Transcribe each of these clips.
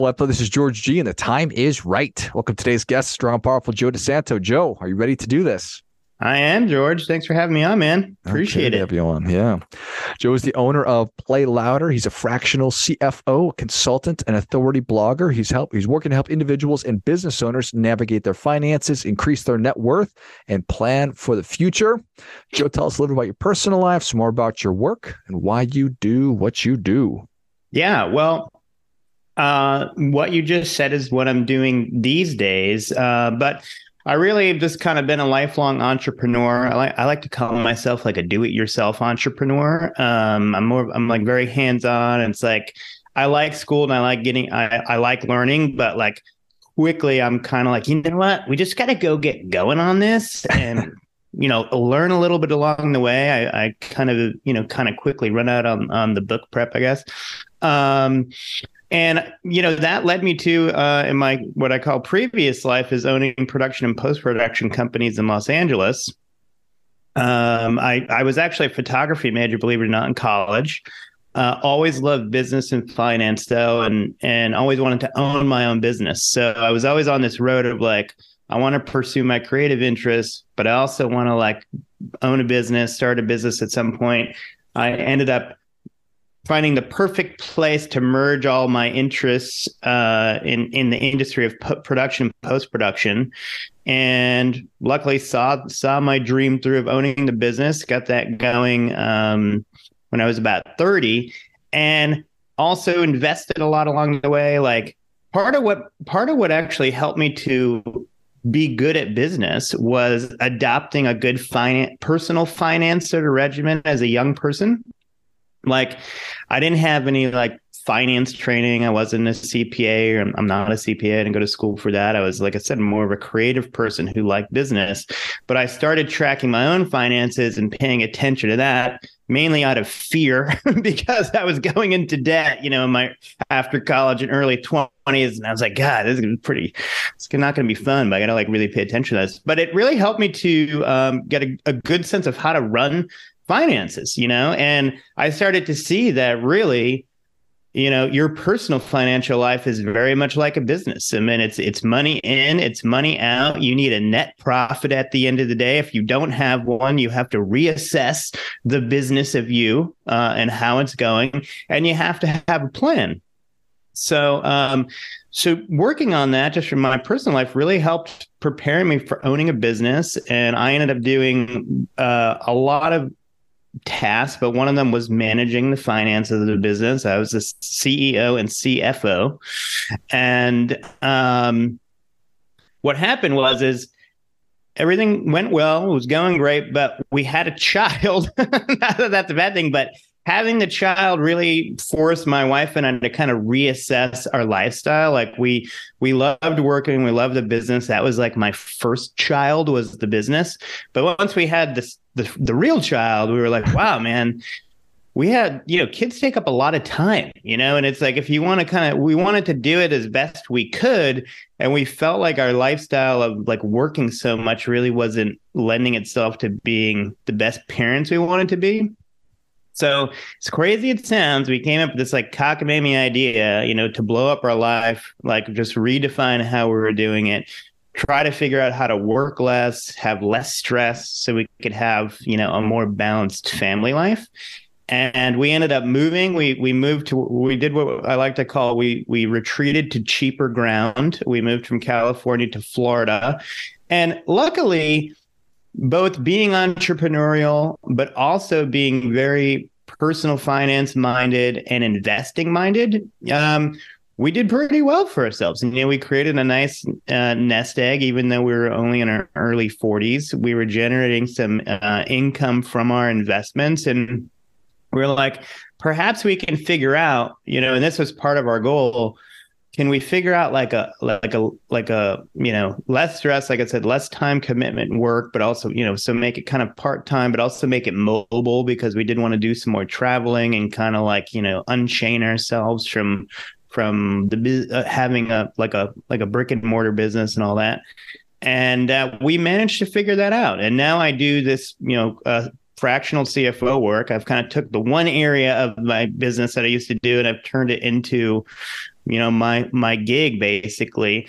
Malepa, this is George G, and the time is right. Welcome to today's guest, strong powerful Joe DeSanto. Joe, are you ready to do this? I am, George. Thanks for having me on, man. Appreciate okay, it. Have you on. Yeah. Joe is the owner of Play Louder. He's a fractional CFO, consultant, and authority blogger. He's help he's working to help individuals and business owners navigate their finances, increase their net worth, and plan for the future. Joe, tell us a little about your personal life, some more about your work, and why you do what you do. Yeah, well, uh, what you just said is what I'm doing these days. Uh, but I really have just kind of been a lifelong entrepreneur. I like I like to call myself like a do-it-yourself entrepreneur. Um, I'm more I'm like very hands-on. It's like I like school and I like getting I, I like learning, but like quickly I'm kind of like, you know what? We just gotta go get going on this and you know, learn a little bit along the way. I, I kind of, you know, kind of quickly run out on on the book prep, I guess. Um, and you know that led me to uh, in my what I call previous life is owning production and post production companies in Los Angeles. Um, I I was actually a photography major, believe it or not, in college. Uh, always loved business and finance though, and and always wanted to own my own business. So I was always on this road of like I want to pursue my creative interests, but I also want to like own a business, start a business at some point. I ended up finding the perfect place to merge all my interests uh, in in the industry of po- production post production, and luckily saw saw my dream through of owning the business. Got that going um, when I was about thirty, and also invested a lot along the way. Like part of what part of what actually helped me to be good at business was adopting a good finance personal finance sort of regimen as a young person like I didn't have any like finance training. I wasn't a CPA or I'm not a CPA. I didn't go to school for that. I was, like I said, more of a creative person who liked business. But I started tracking my own finances and paying attention to that mainly out of fear because I was going into debt, you know, in my after college and early 20s. And I was like, God, this is pretty, it's not going to be fun, but I got to like really pay attention to this. But it really helped me to um, get a, a good sense of how to run finances, you know? And I started to see that really, you know, your personal financial life is very much like a business. I mean, it's it's money in, it's money out. You need a net profit at the end of the day. If you don't have one, you have to reassess the business of you uh, and how it's going, and you have to have a plan. So, um, so working on that just from my personal life really helped prepare me for owning a business, and I ended up doing uh, a lot of tasks, but one of them was managing the finances of the business. I was the CEO and CFO, and um, what happened was is everything went well, it was going great, but we had a child. Not that that's a bad thing, but having the child really forced my wife and I to kind of reassess our lifestyle. Like we we loved working, we loved the business. That was like my first child was the business. But once we had this the the real child, we were like, wow, man, we had you know kids take up a lot of time you know and it's like if you want to kind of we wanted to do it as best we could and we felt like our lifestyle of like working so much really wasn't lending itself to being the best parents we wanted to be. So as crazy it sounds, we came up with this like cockamamie idea, you know, to blow up our life, like just redefine how we were doing it, try to figure out how to work less, have less stress so we could have, you know, a more balanced family life. And we ended up moving. We we moved to we did what I like to call we we retreated to cheaper ground. We moved from California to Florida. And luckily, both being entrepreneurial, but also being very personal finance minded and investing minded. Um, we did pretty well for ourselves. And, you know, we created a nice uh, nest egg, even though we were only in our early 40s. We were generating some uh, income from our investments. And we we're like, perhaps we can figure out, you know, and this was part of our goal can we figure out like a like a like a you know less stress like i said less time commitment work but also you know so make it kind of part-time but also make it mobile because we did want to do some more traveling and kind of like you know unchain ourselves from from the uh, having a like a like a brick and mortar business and all that and uh, we managed to figure that out and now i do this you know uh, fractional CFO work. I've kind of took the one area of my business that I used to do and I've turned it into, you know, my my gig basically.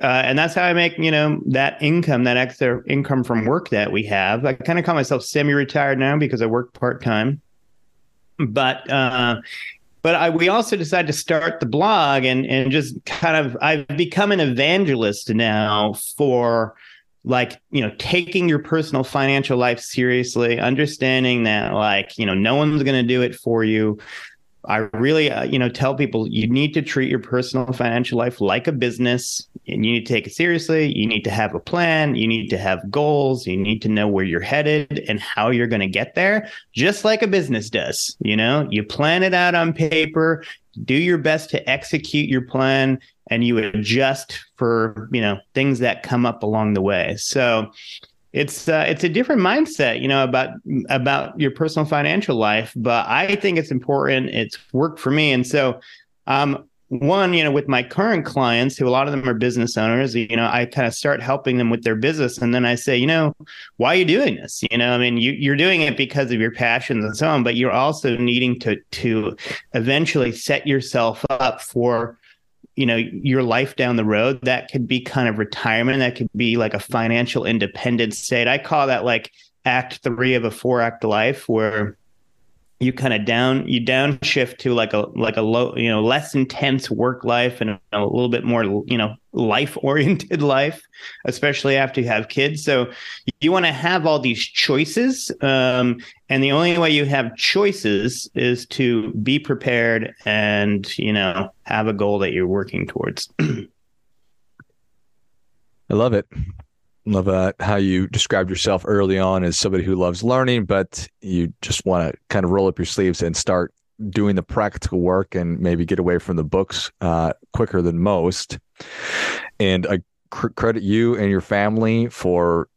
Uh, and that's how I make, you know, that income, that extra income from work that we have. I kind of call myself semi-retired now because I work part-time. But uh, but I, we also decided to start the blog and and just kind of I've become an evangelist now for like you know taking your personal financial life seriously understanding that like you know no one's going to do it for you. I really, uh, you know, tell people you need to treat your personal financial life like a business and you need to take it seriously. You need to have a plan. You need to have goals. You need to know where you're headed and how you're going to get there, just like a business does. You know, you plan it out on paper, do your best to execute your plan, and you adjust for, you know, things that come up along the way. So, it's uh, it's a different mindset, you know, about about your personal financial life. But I think it's important. It's worked for me, and so um, one, you know, with my current clients, who a lot of them are business owners, you know, I kind of start helping them with their business, and then I say, you know, why are you doing this? You know, I mean, you, you're doing it because of your passions and so on, but you're also needing to to eventually set yourself up for you know your life down the road. That could be kind of retirement. That could be like a financial independence state. I call that like act three of a four act life where you kind of down you downshift to like a like a low you know less intense work life and a little bit more you know life oriented life especially after you have kids. So you want to have all these choices um, and the only way you have choices is to be prepared and you know have a goal that you're working towards. I love it love uh, how you described yourself early on as somebody who loves learning, but you just want to kind of roll up your sleeves and start doing the practical work and maybe get away from the books uh, quicker than most. And I cr- credit you and your family for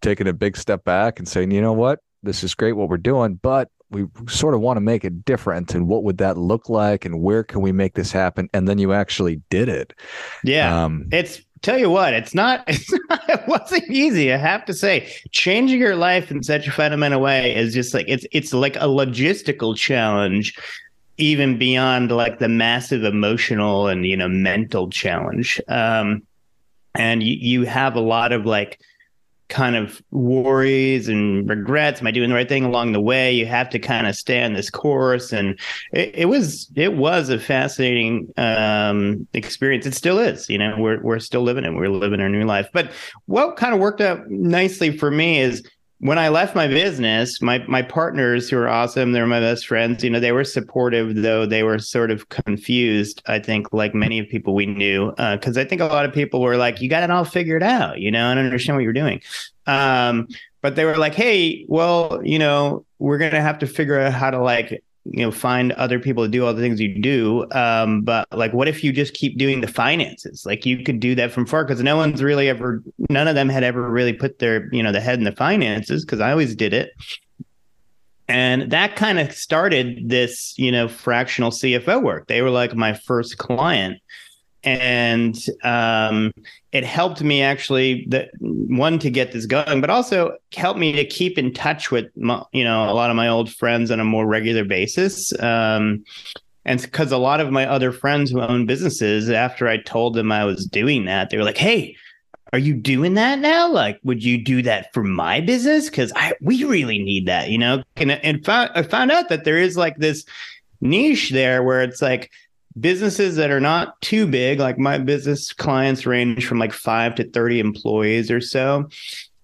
taking a big step back and saying, you know what, this is great what we're doing, but we sort of want to make it different and what would that look like and where can we make this happen? And then you actually did it. Yeah. Um, it's tell you what, it's not, it's not, it wasn't easy. I have to say, changing your life in such a fundamental way is just like it's it's like a logistical challenge, even beyond like the massive emotional and you know mental challenge. Um, and you you have a lot of like kind of worries and regrets. Am I doing the right thing along the way? You have to kind of stay on this course, and it, it was it was a fascinating um, experience. It still is. You know, we're we're still living it. We're living our new life. But what kind of worked out nicely for me is when I left my business, my my partners who are awesome, they're my best friends. You know, they were supportive, though they were sort of confused. I think, like many of people we knew, because uh, I think a lot of people were like, "You got it all figured out," you know, and understand what you're doing. Um, but they were like, "Hey, well, you know, we're gonna have to figure out how to like you know find other people to do all the things you do um but like what if you just keep doing the finances? Like you could do that from far because no one's really ever none of them had ever really put their you know the head in the finances because i always did it. And that kind of started this you know fractional cfo work. They were like my first client. And um, it helped me actually that one to get this going but also helped me to keep in touch with my, you know a lot of my old friends on a more regular basis. Um, and because a lot of my other friends who own businesses after i told them i was doing that they were like hey are you doing that now? Like would you do that for my business? Because i we really need that you know? And, and i found out that there is like this niche there where it's like businesses that are not too big like my business clients range from like 5 to 30 employees or so.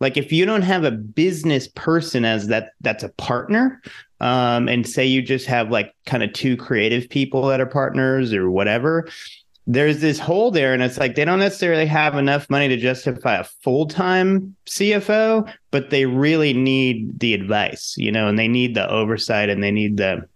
Like if you don't have a business person as that that's a partner um, and say you just have like kind of two creative people that are partners or whatever there's this hole there and it's like they don't necessarily have enough money to justify a full-time cfo but they really need the advice you know and they need the oversight and they need the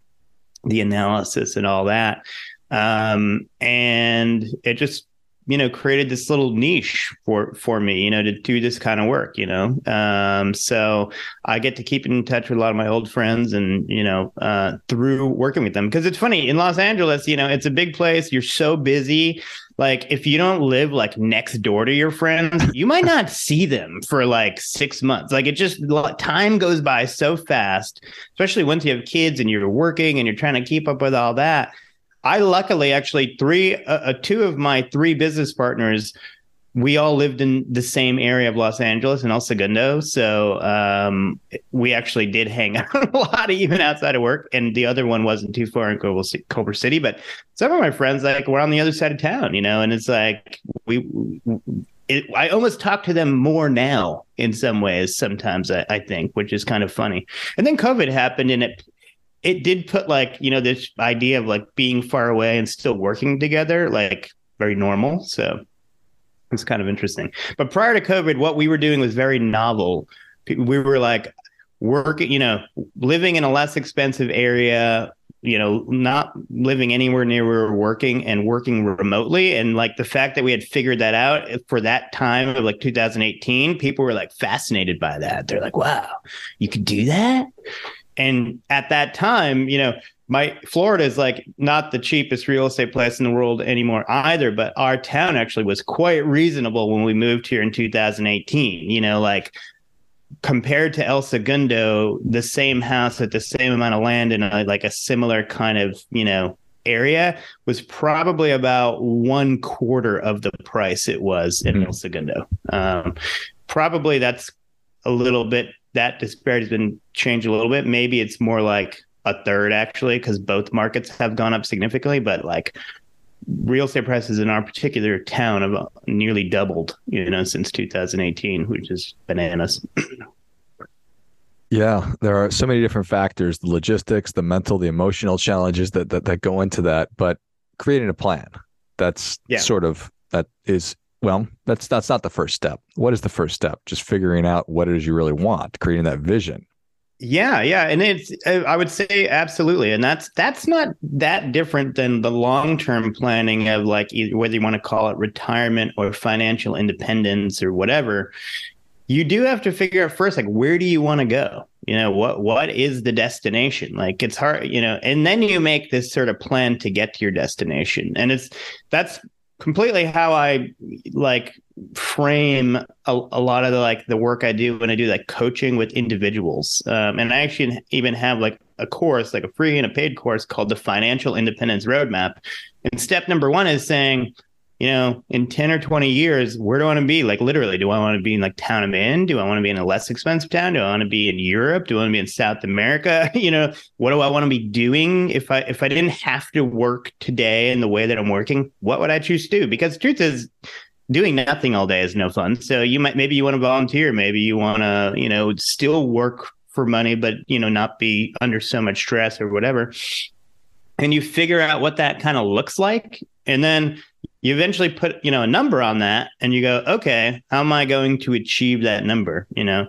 the analysis and all that um, and it just you know created this little niche for for me you know to do this kind of work you know? Um, so i get to keep in touch with a lot of my old friends and you know uh, through working with them. Because it's funny in los angeles you know it's a big place you're so busy. Like if you don't live like next door to your friends you might not see them for like six months. Like it just time goes by so fast especially once you have kids and you're working and you're trying to keep up with all that I luckily actually three, uh, uh, two of my three business partners, we all lived in the same area of Los Angeles in El Segundo. So um, we actually did hang out a lot, even outside of work. And the other one wasn't too far in Culver City, but some of my friends like were on the other side of town, you know. And it's like we, it, I almost talk to them more now in some ways. Sometimes I, I think, which is kind of funny. And then COVID happened, and it it did put like you know this idea of like being far away and still working together like very normal. So it's kind of interesting. But prior to covid what we were doing was very novel. We were like working you know living in a less expensive area you know not living anywhere near where we were working and working remotely. And like the fact that we had figured that out for that time of like 2018 people were like fascinated by that. They're like wow you could do that and at that time, you know, my Florida is like not the cheapest real estate place in the world anymore either, but our town actually was quite reasonable when we moved here in 2018. You know, like compared to El Segundo, the same house at the same amount of land in a, like a similar kind of, you know, area was probably about one quarter of the price it was in mm-hmm. El Segundo. Um, probably that's a little bit that disparity has been changed a little bit. Maybe it's more like a third actually, because both markets have gone up significantly. But like real estate prices in our particular town have uh, nearly doubled, you know, since 2018, which is bananas. Yeah, there are so many different factors: the logistics, the mental, the emotional challenges that that, that go into that. But creating a plan that's yeah. sort of that is well, that's that's not the first step. What is the first step? Just figuring out what it is you really want, creating that vision. Yeah, yeah, and it's uh, I would say absolutely, and that's that's not that different than the long term planning of like whether you want to call it retirement or financial independence or whatever. You do have to figure out first, like where do you want to go? You know what what is the destination? Like it's hard, you know, and then you make this sort of plan to get to your destination, and it's that's completely how I like frame a, a, lot of the like the work I do when I do like coaching with individuals. Um, and I actually even have like a course, like a free and a paid course called the Financial Independence Roadmap. And step number one is saying, you know, in 10 or 20 years, where do I want to be? Like literally, do I want to be in like town I'm in? Do I want to be in a less expensive town? Do I want to be in Europe? Do I want to be in South America? you know, what do I want to be doing if I if I didn't have to work today in the way that I'm working? What would I choose to do? Because truth is doing nothing all day is no fun. So you might maybe you want to volunteer, maybe you want to, you know, still work for money but, you know, not be under so much stress or whatever. And you figure out what that kind of looks like and then you eventually put you know a number on that and you go okay how am i going to achieve that number you know?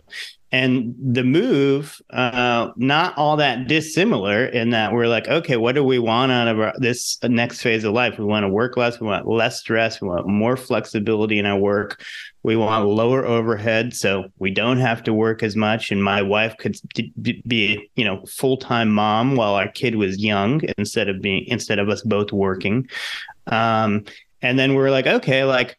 And the move uh, not all that dissimilar in that we're like okay what do we want out of our, this next phase of life? We want to work less we want less stress we want more flexibility in our work we want lower overhead so we don't have to work as much. And my wife could be you know full-time mom while our kid was young instead of being instead of us both working. Um, and then we are like, okay, like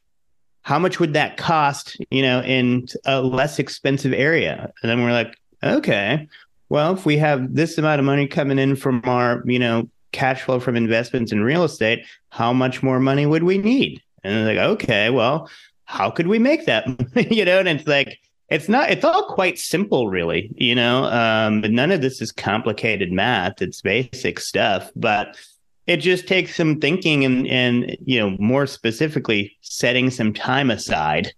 how much would that cost, you know, in a less expensive area? And then we're like, okay, well, if we have this amount of money coming in from our, you know, cash flow from investments in real estate, how much more money would we need? And they're like, okay, well, how could we make that? you know, and it's like, it's not, it's all quite simple, really, you know, um, but none of this is complicated math. It's basic stuff, but it just takes some thinking and and you know more specifically setting some time aside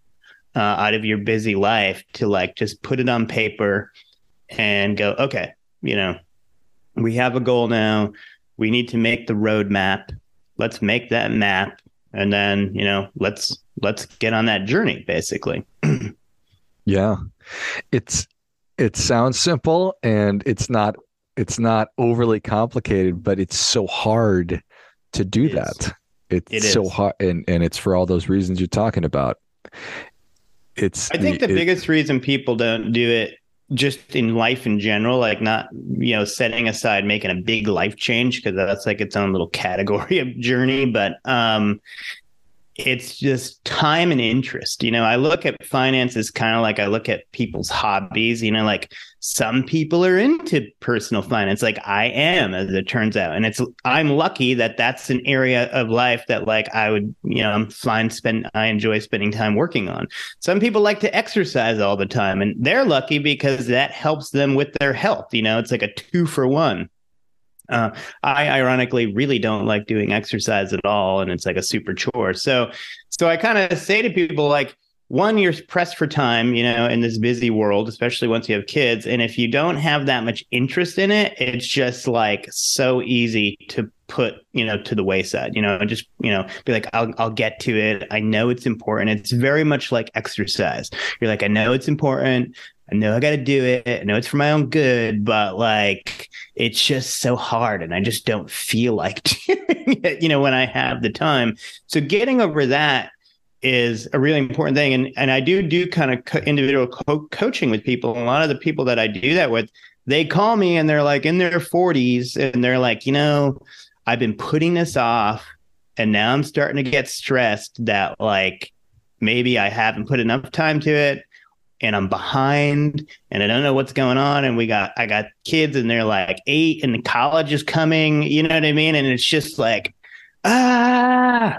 uh, out of your busy life to like just put it on paper and go okay you know we have a goal now. We need to make the roadmap. Let's make that map. And then you know let's let's get on that journey basically. Yeah. It's it sounds simple and it's not it's not overly complicated, but it's so hard to do that. It's it so hard, and and it's for all those reasons you're talking about. It's. I think the, the it, biggest reason people don't do it just in life in general, like not, you know, setting aside making a big life change because that's like its own little category of journey. But um, it's just time and interest. You know, I look at finances kind of like I look at people's hobbies. You know, like some people are into personal finance, like I am, as it turns out. And it's I'm lucky that that's an area of life that like I would, you know, I'm fine spend. I enjoy spending time working on. Some people like to exercise all the time, and they're lucky because that helps them with their health. You know, it's like a two for one. Uh, I ironically really don't like doing exercise at all, and it's like a super chore. So, so I kind of say to people like, one, you're pressed for time, you know, in this busy world, especially once you have kids, and if you don't have that much interest in it, it's just like so easy to put, you know, to the wayside. You know, just you know, be like, I'll I'll get to it. I know it's important. It's very much like exercise. You're like, I know it's important. I know I got to do it. I know it's for my own good, but like it's just so hard and I just don't feel like doing it, you know, when I have the time. So getting over that is a really important thing. And, and I do do kind of co- individual co- coaching with people. A lot of the people that I do that with, they call me and they're like in their 40s and they're like, you know, I've been putting this off and now I'm starting to get stressed that like maybe I haven't put enough time to it and I'm behind and I don't know what's going on. And we got, I got kids and they're like eight and the college is coming, you know what I mean? And it's just like, ah,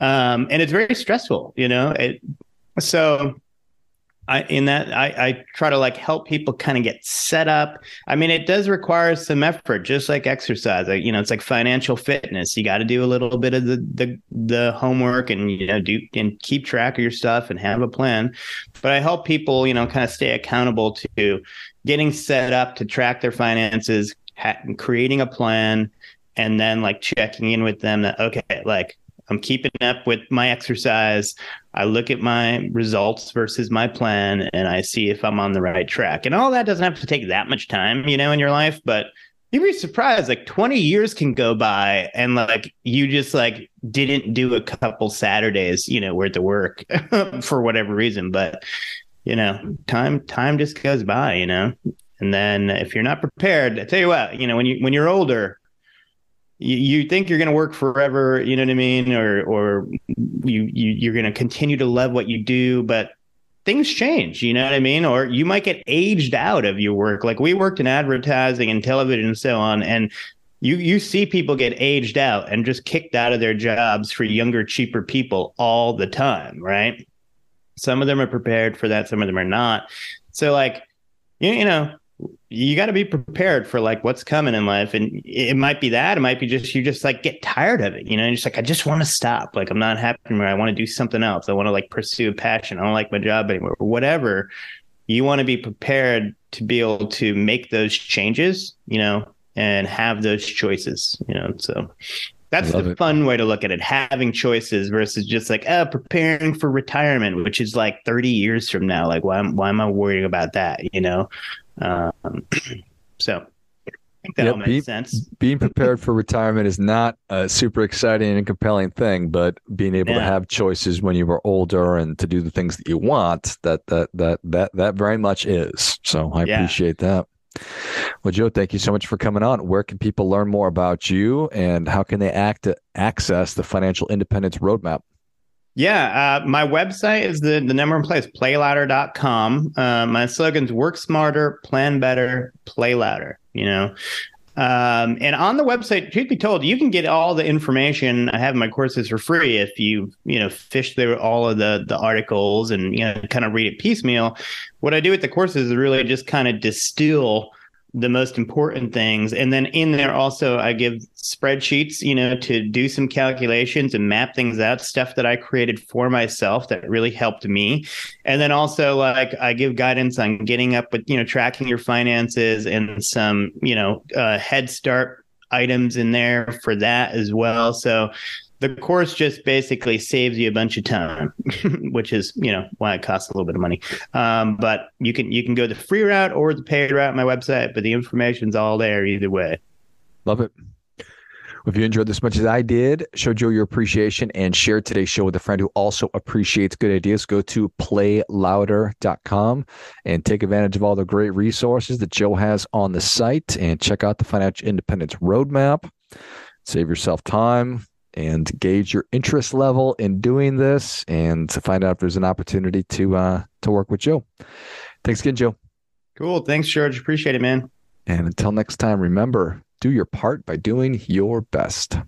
um, and it's very stressful, you know? It, so I, in that I, I try to like help people kind of get set up. I mean, it does require some effort, just like exercise. You know, it's like financial fitness. You got to do a little bit of the the the homework and you know do and keep track of your stuff and have a plan. But I help people, you know, kind of stay accountable to getting set up to track their finances, ha- creating a plan, and then like checking in with them that okay, like I'm keeping up with my exercise. I look at my results versus my plan and I see if I'm on the right track. And all that doesn't have to take that much time, you know, in your life, but you'd be surprised like 20 years can go by and like you just like didn't do a couple Saturdays, you know, where of work for whatever reason, but you know, time time just goes by, you know. And then if you're not prepared, I tell you what, you know, when you when you're older, you, think you're going to work forever, you know what I mean, or or you, you you're going to continue to love what you do, but things change, you know what I mean? Or you might get aged out of your work. Like we worked in advertising and television and so on, and you you see people get aged out and just kicked out of their jobs for younger, cheaper people all the time, right? Some of them are prepared for that, some of them are not. So like you, you know, you got to be prepared for like what's coming in life. And it might be that. It might be just you just like get tired of it you know? And just like i just want to stop. Like i'm not happy anymore. I want to do something else. I want to like pursue a passion. I don't like my job anymore. Whatever you want to be prepared to be able to make those changes you know and have those choices you know? So that's the it. fun way to look at it having choices versus just like oh preparing for retirement which is like 30 years from now. Like why, why am i worrying about that you know um, so I that yep, all makes be, sense. Being prepared for retirement is not a super exciting and compelling thing, but being able yeah. to have choices when you are older and to do the things that you want, that that that that that very much is. So I yeah. appreciate that. Well, Joe, thank you so much for coming on. Where can people learn more about you and how can they act access the financial independence roadmap? Yeah, uh, my website is the, the number one place, playlouder.com. Uh, my slogan's work smarter, plan better, play louder, you know. Um, and on the website, truth be told, you can get all the information. I have my courses for free if you, you know, fish through all of the the articles and you know kind of read it piecemeal. What I do with the courses is really just kind of distill the most important things. And then in there also I give spreadsheets, you know, to do some calculations and map things out, stuff that I created for myself that really helped me. And then also like I give guidance on getting up with, you know, tracking your finances and some, you know, uh, head start items in there for that as well. So the course just basically saves you a bunch of time, which is you know why it costs a little bit of money. Um, but you can you can go the free route or the paid route on my website, but the information's all there either way. Love it. If you enjoyed this much as I did, show Joe your appreciation and share today's show with a friend who also appreciates good ideas. Go to playlouder.com and take advantage of all the great resources that Joe has on the site and check out the Financial Independence Roadmap. Save yourself time and gauge your interest level in doing this and to find out if there's an opportunity to uh, to work with Joe. Thanks again, Joe. Cool. Thanks, George. Appreciate it, man. And until next time, remember do your part by doing your best.